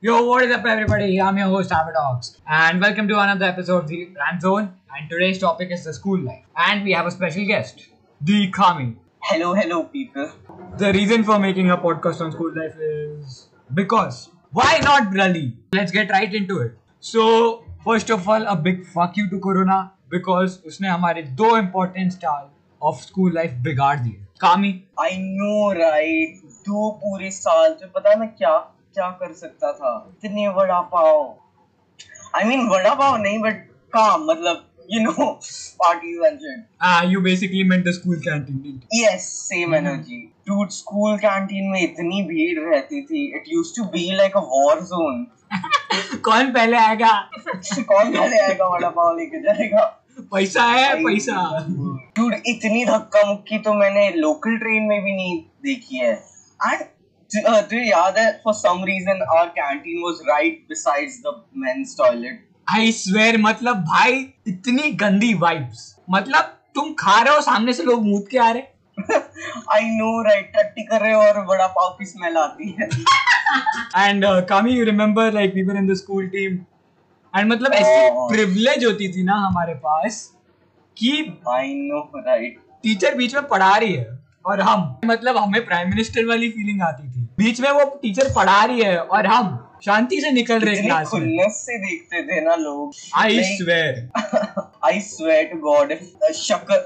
Yo, what is up, everybody? I'm your host, Avadox, and welcome to another episode of the Rant Zone. And today's topic is the school life, and we have a special guest, the Kami. Hello, hello, people. The reason for making a podcast on school life is because why not, Brali? Let's get right into it. So, first of all, a big fuck you to Corona because उसने हमारे दो important साल of school life बिगाड़ दिए. Kami, I know, right? दो पूरे साल तो पता है मैं क्या क्या कर सकता था? इतने वड़ा पाव। आई मीन वड़ा पाव नहीं बट काम मतलब you know party luncheon you basically meant the school canteen yes same energy dude school canteen में इतनी भीड़ रहती थी. It used to be like a war zone कौन पहले आएगा? कौन पहले आएगा वड़ा पाव लेके जाएगा? पैसा है पैसा। डूड इतनी धक्का मुक्की तो मैंने लोकल ट्रेन में भी नहीं देखी है. एंड एंड तुझे याद है for some reason our canteen was right besides the men's toilet I swear मतलब भाई इतनी गंदी वाइब्स मतलब तुम खा रहे हो सामने से लोग मूत के आ रहे। आई नो राइट टट्टी कर रहे हो और बड़ा पाव की स्मेल आती है। And Kami you remember like we were in the school team and मतलब ऐसी प्रिविलेज oh. होती थी ना हमारे पास कि आई नो राइट टीचर बीच में पढ़ा रही है। और हम मतलब हमें प्राइम मिनिस्टर वाली फीलिंग आती थी। बीच में वो टीचर पढ़ा रही है और हम शांति से निकल रहे क्लास में। से देखते थे ना लोग। I swear I swear to God शक्ल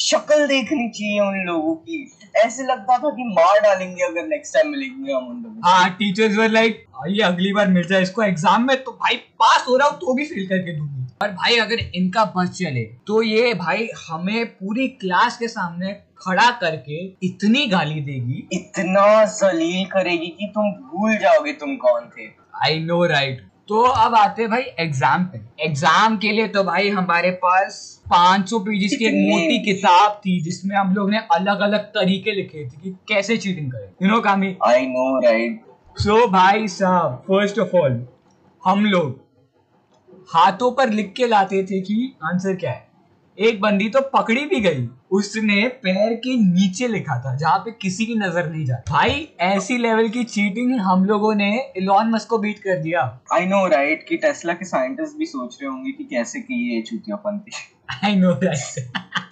शक्ल देखनी चाहिए उन लोगों की। ऐसे लगता था कि मार डालेंगे अगर नेक्स्ट टाइम मिलेंगे हम उन लोगों हाँ टीचर्स वर लाइक ये अगली बार मिल जाए इसको एग्ज़ाम में तो भाई पास हो रहा हूँ तो भी फेल करके दूँगी। और भाई अगर इनका बस चले तो ये भाई हमें पूरी क्लास के सामने खड़ा करके इतनी गाली देगी। इतना जलील करेगी कि तुम भूल जाओगे तुम कौन थे। आई नो राइट तो अब आते भाई एग्ज़ाम पे। एग्ज़ाम के लिए तो भाई हमारे पास 500 पेजेस की एक मोटी किताब थी जिसमें हम लोग ने अलग अलग तरीके लिखे थे कि कैसे चीटिंग करें। यू नो कामी आई नो राइट सो भाई साहब फ़र्स्ट ऑफ़ ऑल हम लोग हाथों पर लिख के लाते थे कि आंसर क्या है? एक बंदी तो पकड़ी भी गई उसने पैर के नीचे लिखा था जहाँ पे किसी की नज़र नहीं जाती भाई ऐसी लेवल की चीटिंग हम लोगों ने इलॉन मस्क को बीट कर दिया आई नो राइट कि टेस्ला के साइंटिस्ट भी सोच रहे होंगे कि कैसे की ये चूतियापंती I know that.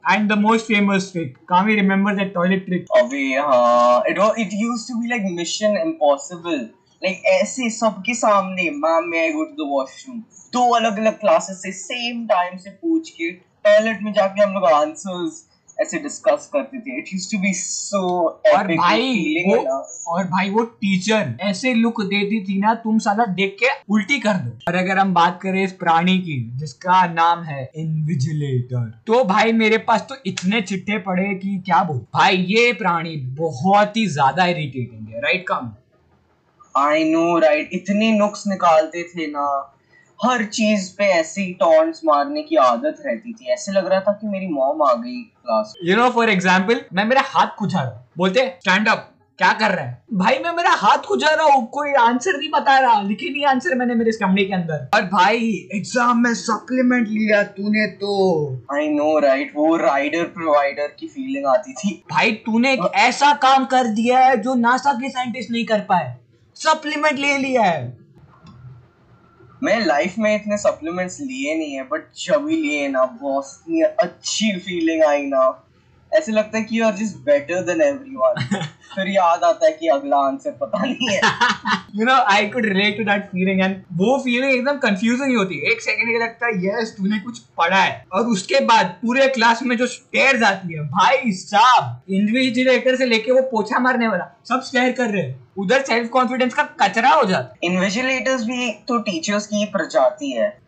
and the most famous trick. Can we remember that toilet trick? अभी हाँ, it it used to be like Mission Impossible. Like ऐसे सबके सामने मैम मैं I go to the washroom दो अलग अलग क्लासेस से सेम टाइम से पूछ के टॉयलेट में जाके हम लोग आंसर्स ऐसे डिस्कस करते थे। It used to be so और भाई वो और भाई वो टीचर ऐसे लुक देती थी ना तुम साला देख के उल्टी कर दो। और अगर हम बात करें इस प्राणी की जिसका नाम है इनविजिलेटर तो भाई मेरे पास तो इतने चिट्ठे पड़े कि क्या बोल? भाई ये प्राणी बहुत ही ज़्यादा इरिटेटिंग है right come I know right इतने नुक्स निकालते थे ना। हर चीज़ पे ऐसी टॉन्ट्स मारने की आदत रहती थी। ऐसे लग रहा था कि मेरी मॉम आ गई class you know for example मैं मेरा हाथ खुजा रहा बोलते स्टैंड अप क्या कर रहा है? भाई मैं मेरा हाथ खुजा रहा हूँ। कोई आंसर नहीं बता रहा लिखी नहीं आंसर मैंने मेरे कमरे के अंदर। और भाई एग्ज़ाम में सप्लीमेंट लिया तूने तो। आई नो राइट वो राइडर प्रोवाइडर की फीलिंग आती थी। भाई तूने एक ऐसा काम कर दिया है जो नासा के साइंटिस्ट नहीं कर पाए। सप्लीमेंट ले लिया है। मैं लाइफ में इतने सप्लीमेंट्स लिए नहीं है बट जब भी लिए ना बहुत अच्छी फीलिंग आई ना। ऐसे लगता है कि you are just better than everyone फिर याद आता है कि अगला आंसर पता नहीं है। You know I could relate to that feeling and वो फीलिंग एकदम कंफ्यूजिंग होती है। एक सेकंड के लगता है यस तूने कुछ पढ़ा है। और उसके बाद पूरे क्लास में जो स्टेयर्स आती है भाई साहब इन्विजिलेटर से लेके वो पोछा मारने वाला सब स्टेयर कर रहे हैं। उधर सेल्फ कॉन्फिडेंस का कचरा हो जाता है। इन्विजिलेटर्स भी तो टीचर्स की प्रजाति है।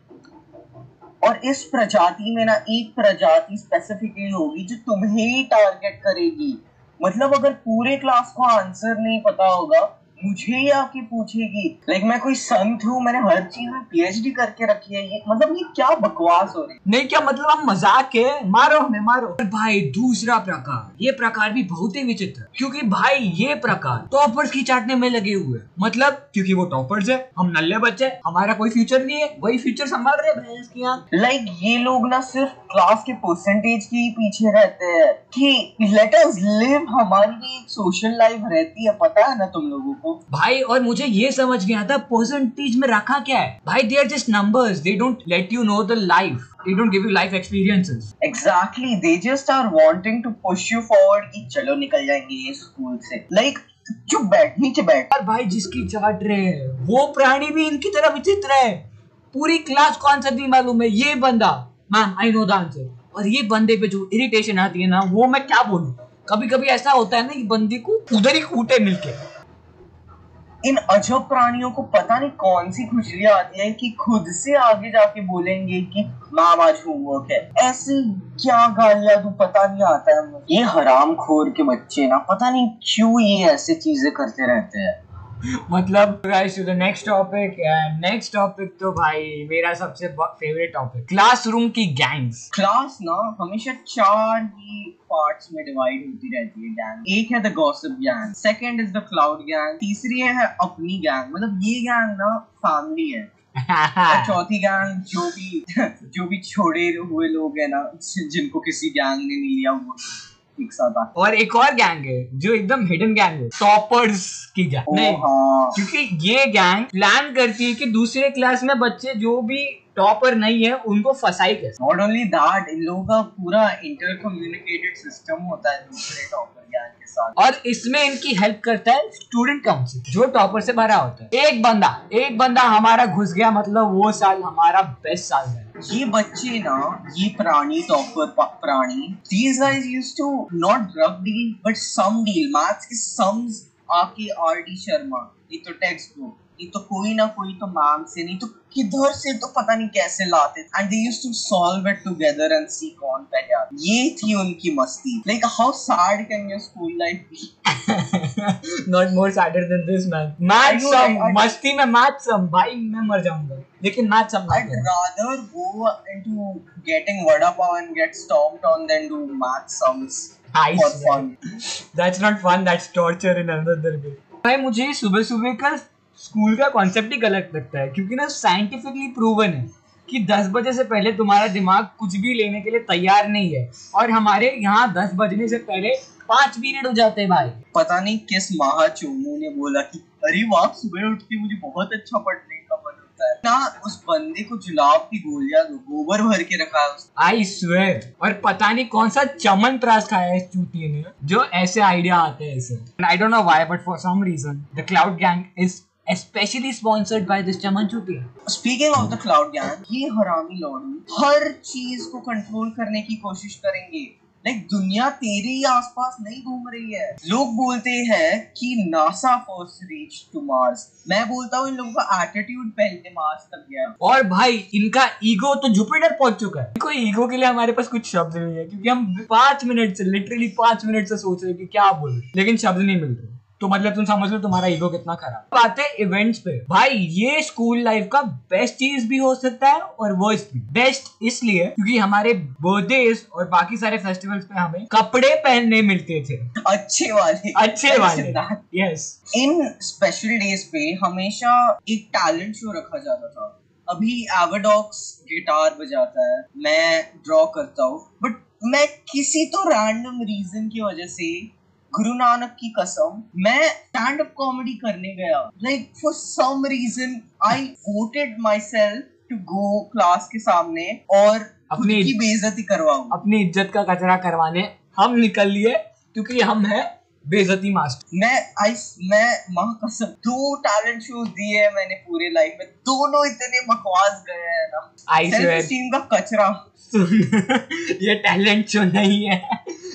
और इस प्रजाति में ना एक प्रजाति स्पेसिफिकली होगी जो तुम्हें ही टारगेट करेगी। मतलब अगर पूरे क्लास को आंसर नहीं पता होगा मुझे ही आके पूछेगी। लाइक मैं कोई संत हूँ मैंने हर चीज़ में पीएचडी करके रखी है ये मतलब ये क्या बकवास हो रही नहीं क्या मतलब हम मज़ाक है मारो हमें मारो। पर भाई दूसरा प्रकार। ये प्रकार भी बहुत ही विचित्र क्योंकि भाई ये प्रकार टॉपर्स की चाटने में लगे हुए मतलब क्योंकि वो टॉपर्स है हम नल्ले बच्चे हमारा कोई फ्यूचर नहीं है वही फ्यूचर संभाल रहे की लाइक ये लोग ना सिर्फ़ क्लास के परसेंटेज के पीछे रहते हैं। कि लेट अस लिव हमारी भी सोशल लाइफ रहती है पता है ना तुम लोगों को? भाई और मुझे ये समझ गया था परसेंटेज में रखा क्या है? भाई they are just numbers they don't let you know the life they don't give you life experiences. Exactly. They just are wanting to push you forward कि चलो निकल जाएँगे ये स्कूल से। Like चुप बैठ नीचे बैठ। और भाई जिसकी चाट रहे हैं वो प्राणी भी इनकी तरह विचित्र है। पूरी क्लास कौन सा थी मालूम है? ये बंदा। Ma'am I know the answer और ये बंदे पे जो इरिटेशन आती है ना वो मैं क्या बोलूँ? कभी कभी ऐसा होता है ना कि बंदे को उधर ही कूटे मिलके। इन अजब प्राणियों को पता नहीं कौन सी खुशियाँ आती है कि खुद से आगे जाके बोलेंगे कि आज होमवर्क है। ऐसी क्या गालियाँ तू पता नहीं आता है ये हराम खोर के बच्चे ना, पता नहीं क्यों ये ऐसी चीज़ें करते रहते हैं। मतलब guys to the next topic next topic तो भाई मेरा सबसे फेवरेट टॉपिक क्लासरूम की गैंग्स क्लास ना हमेशा चार ही पार्ट्स में डिवाइड होती रहती है गैंग एक है the gossip gang second is the cloud gang तीसरी है अपनी गैंग मतलब ये गैंग ना फैमिली है। चौथी गैंग जो भी जो भी छोड़े हुए लोग है ना जिनको किसी गैंग ने नहीं लिया वो एक साथ आके और एक और गैंग है जो एकदम हिडन गैंग है टॉपर्स की गैंग नहीं हाँ। क्योंकि ये गैंग प्लान करती है कि दूसरे क्लास में बच्चे जो भी टॉपर नहीं है उनको फंसाई कैसे? नॉट ओनली दैट इन लोगों का पूरा इंटर कम्युनिकेटेड सिस्टम होता है दूसरे टॉपर के साथ। और इसमें इनकी हेल्प करता है स्टूडेंट काउंसिल जो टॉपर से भरा होता है। एक बंदा एक बंदा हमारा घुस गया मतलब वो साल हमारा बेस्ट साल है। ये बच्चे ना ये प्राणी टॉपर प्राणी these guys used to not drug deal but some deal maths के sums आके आर डी शर्मा ये तो टेक्स्ट बुक ये तो कोई ना कोई तो मैम से नहीं तो किधर से तो पता नहीं कैसे लाते। And they used to solve it together and see कौन पहले ये थी उनकी मस्ती। Like how sad can your school life be not more sadder than this man math sum मस्ती में मैथ सम भाई मैं मर जाऊँगा। लेकिन math sum rather go into getting vada pav and get stomped on than do math sums I for swear. fun. That's not fun, that's torture in another way. भाई मुझे सुबह सुबह का स्कूल का कॉन्सेप्ट ही गलत लगता है क्योंकि ना साइंटिफिकली प्रूवन है कि 10 बजे से पहले तुम्हारा दिमाग कुछ भी लेने के लिए तैयार नहीं है और हमारे यहाँ 10 बजने से पहले पाँच पीरियड हो जाते हैं भाई। पता नहीं किस महा चोमू ने बोला कि अरे वाह सुबह उठ के मुझे बहुत अच्छा पढ़ने का मन होता है। ना उस बंदे को जुलाब की गोलियाँ गोबर भर के रखा है आई स्वेर और पता नहीं कौन सा चमन प्रास खाया है इस चूतिए ने जो ऐसे आइडिया आते हैं इसे I don't know why but for some reason the cloud gang is especially sponsored by this Chaman चूतिया speaking of the cloud gang ये हरामी लॉर्ड हर चीज़ को कंट्रोल करने की कोशिश करेंगे। लाइक दुनिया तेरे ही आसपास नहीं घूम रही है। लोग बोलते हैं कि NASA first reach to Mars मैं बोलता हूँ इन लोगों का एटीट्यूड पहले मार्स तक गया और भाई इनका ईगो तो जुपिटर पहुँच चुका है। कोई ईगो के लिए हमारे पास कुछ शब्द नहीं है क्योंकि हम पाँच मिनट से लिटरली पाँच मिनट से सोच रहे हैं कि क्या बोले। लेकिन शब्द नहीं मिल रहे तो मतलब तुम समझ लो तुम्हारा ईगो कितना खराब बात है इवेंट्स पे। भाई ये स्कूल लाइफ का बेस्ट चीज़ भी हो सकता है और वर्स्ट भी। बेस्ट इसलिए क्योंकि हमारे बर्थडेज और बाकी सारे फेस्टिवल्स पे हमें कपड़े पहनने मिलते थे। अच्छे वाले। अच्छे वाले। यस इन स्पेशल डेज़ पे हमेशा एक टैलेंट शो रखा जाता था। अभी एवरडॉक्स गिटार बजाता है। मैं ड्रॉ करता हूँ। बट मैं किसी तो रैंडम रीजन की वजह से गुरु नानक की कसम मैं स्टैंड अप कॉमेडी करने गया। Like for some reason I voted myself to go class के सामने और अपनी- की बेइज्जती करवाऊं। अपनी इज़्ज़त का कचरा करवाने हम निकल लिए क्योंकि हम है बेजती मास्टर मैं आई मैं माँ कसम दो टैलेंट शो दिए हैं मैंने पूरे लाइफ में। दोनों इतने बकवास गए हैं ना। I self. स्टीम का कचरा। ये टैलेंट शो नहीं है।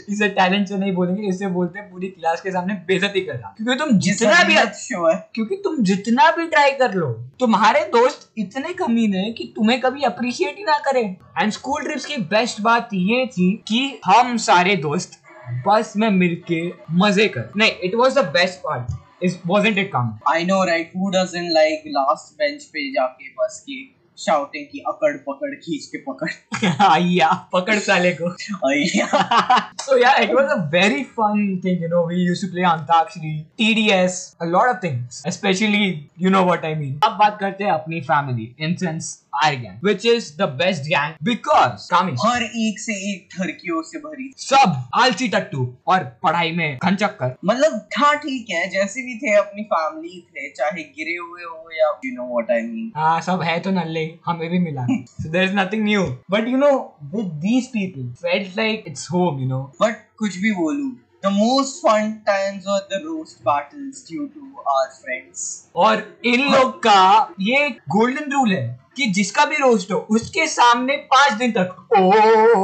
इसे टैलेंट शो नहीं बोलेंगे इसे बोलते हैं पूरी क्लास के सामने बेइज्जती करना क्योंकि तुम जितना भी शो है क्योंकि तुम जितना भी ट्राई कर लो तुम्हारे दोस्त इतने कमीने हैं कि तुम्हें कभी अप्रिशिएट ही ना करें। एंड स्कूल ट्रिप्स की बेस्ट बात ये थी कि हम सारे दोस्त बस में मिलके मज़े कर। नहीं it was the best part is wasn't it come I know right who doesn't like last bench पे जाके बस की शाउटिंग की अकड़ पकड़ खींच के पकड़। आइया पकड़ साले को। आइया। यार it was a very fun thing you know we used to play antakshari TDS a lot of things specially you know what I mean अब बात करते हैं अपनी family in sense fire gang which is the best gang because coming हर एक से एक ठरकियों से भरी। सब आलसी टट्टू और पढ़ाई में घनचक्कर। मतलब हाँ ठीक है जैसे भी थे अपनी फैमिली थे चाहे गिरे हुए हो या you know what I mean हाँ सब है तो नल्ले हमें भी मिला। So is nothing new but you know with these people felt like it's home you know but कुछ भी बोलूँ The most fun times are the roast battles due to our friends. और इन लोग का ये गोल्डन रूल है। कि जिसका भी रोस्ट हो उसके सामने पाँच दिन तक ओ ओ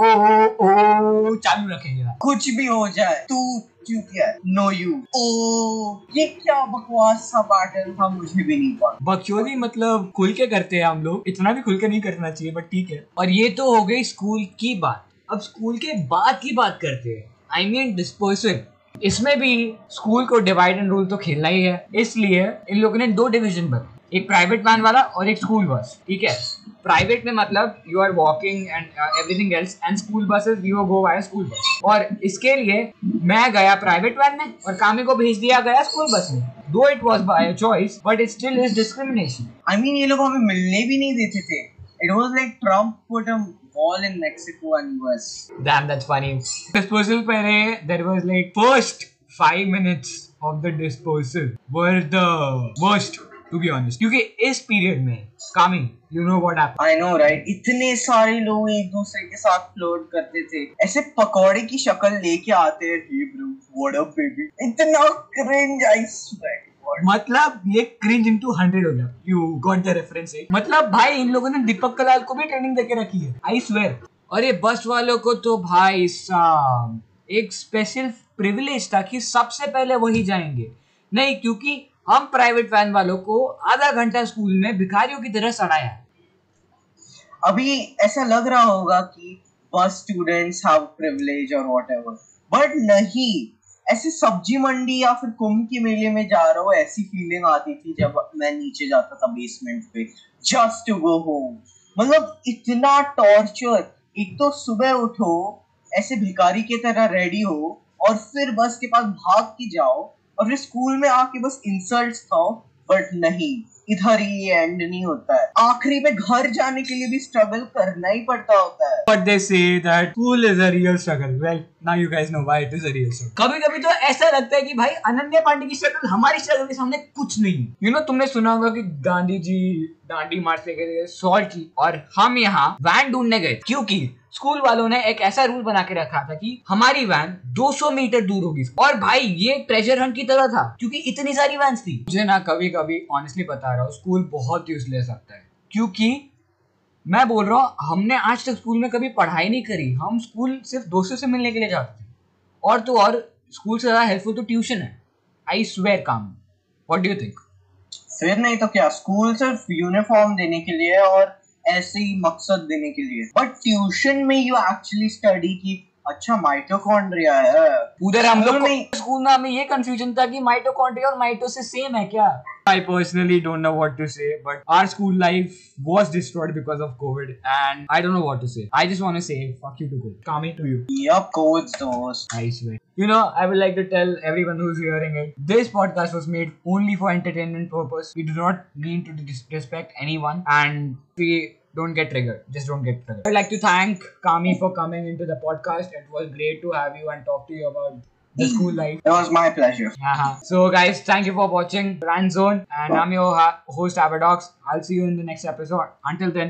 ओ, चालू रखेंगे कुछ भी हो जाए तू चूतिया नो यू ओ ये क्या बकवास सा बैटल था मुझे भी नहीं पता। बकचोदी मतलब खुल के करते हैं हम लोग। इतना भी खुल के नहीं करना चाहिए बट ठीक है। और ये तो हो गई स्कूल की बात। अब स्कूल के बाद की बात करते हैं। आई मीन डिस्पोजल इसमें भी स्कूल को डिवाइड एंड रूल तो खेलना ही है। इसलिए इन लोगों ने दो डिवीज़न बनाए। एक प्राइवेट वैन वाला और एक स्कूल बस ठीक है? प्राइवेट में मतलब you are walking and everything else and school buses you go by school bus और इसके लिए मैं गया प्राइवेट वैन में और कामी को भेज दिया गया स्कूल बस में। Though it was by choice but it still is discrimination I mean ये लोग हमें मिलने भी नहीं देते थे। It was like Trump put a wall in Mexico and US Damn, that's funny. Disposal pere, there was like first five minutes of the disposal were the worst, to be honest. क्योंकि इस period में कामी you know what happened I know right इतने सारे लोग एक दूसरे के साथ फ्लोट करते थे। ऐसे पकौड़े की शक्ल लेके आते हैं hey bro what up baby इतना क्रिंज आई स्वेट मतलब ये क्रिंज इनटू हंड्रेड हो गया। यू गॉट द रेफरेंस मतलब भाई इन लोगों ने दीपक कलाल को भी ट्रेनिंग देके रखी है आई स्वेयर और ये बस वालों को तो भाई साहब एक स्पेशल प्रिविलेज था कि सबसे पहले वही जाएँगे। नहीं क्योंकि हम प्राइवेट वैन वालों को आधा घंटा स्कूल में भिखारियों की तरह सड़ाया। अभी ऐसा लग रहा होगा कि बस स्टूडेंट्स हैव प्रिविलेज और व्हाटएवर बट नहीं। ऐसे सब्ज़ी मंडी या फिर कुंभ के मेले में जा रहा हूँ, ऐसी फीलिंग आती थी जब मैं नीचे जाता था बेसमेंट पे। जस्ट टू गो होम मतलब इतना टॉर्चर एक तो सुबह उठो, ऐसे भिखारी की तरह रेडी हो, और फिर बस के पास भाग के जाओ। और फिर स्कूल में आके बस इंसल्ट खाओ बट नहीं इधर ही एंड नहीं होता है आखिरी में घर जाने के लिए भी स्ट्रगल करना ही पड़ता होता है But they say that school is a real struggle. Well, now you guys know why it is a real struggle. कभी कभी तो ऐसा लगता है कि भाई अनन्या पांडे की स्ट्रगल हमारी स्ट्रगल के सामने कुछ नहीं है यू नो know, तुमने सुना होगा कि गांधी जी डांडी मार्च लेके गए सॉल्ट की और हम यहाँ वैन ढूँढने गए क्योंकि स्कूल वालों ने एक ऐसा रूल बना के रखा था कि हमारी वैन 200 मीटर दूर होगी। और भाई, ये ट्रेजर हंट की तरह था, क्योंकि इतनी सारी वैन थी। मुझे ना कभी कभी ऑनेस्टली बता रहा हूँ, स्कूल बहुत यूजलेस लगता है। क्योंकि मैं बोल रहा हूँ, हमने आज तक स्कूल में कभी पढ़ाई नहीं करी। हम स्कूल सिर्फ़ दोस्तों से मिलने के लिए जाते थे। और तो और, स्कूल से ज़्यादा हेल्पफुल तो ट्यूशन है। आई स्वेयर काम। व्हाट डू थिंक फिर नहीं तो क्या? स्कूल सिर्फ़ यूनिफॉर्म देने के लिए और ऐसे ही मकसद देने के लिए। बट ट्यूशन में यू एक्चुअली स्टडी की अच्छा माइटोकॉन्ड्रिया है उधर हम लोग स्कूल में- स्कूल में हमें ये कंफ्यूजन था कि माइटोकॉन्ड्रिया और माइटोसिस सेम है क्या I personally don't know what to say, but our school life was destroyed because of COVID, and I don't know what to say. I just want to say, fuck you to COVID. Coming to you. Yup, codes those. I swear. You know, I would like to tell everyone who's hearing it, this podcast was made only for entertainment purpose. We do not mean to disrespect anyone, and we don't get triggered. Just don't get triggered. I'd like to thank Kami for coming into the podcast. It was great to have you and talk to you about the school life. It was my pleasure. Uh-huh. So, guys, thank you for watching Rand Zone, and I'm your host Avadox. I'll see you in the next episode. Until then,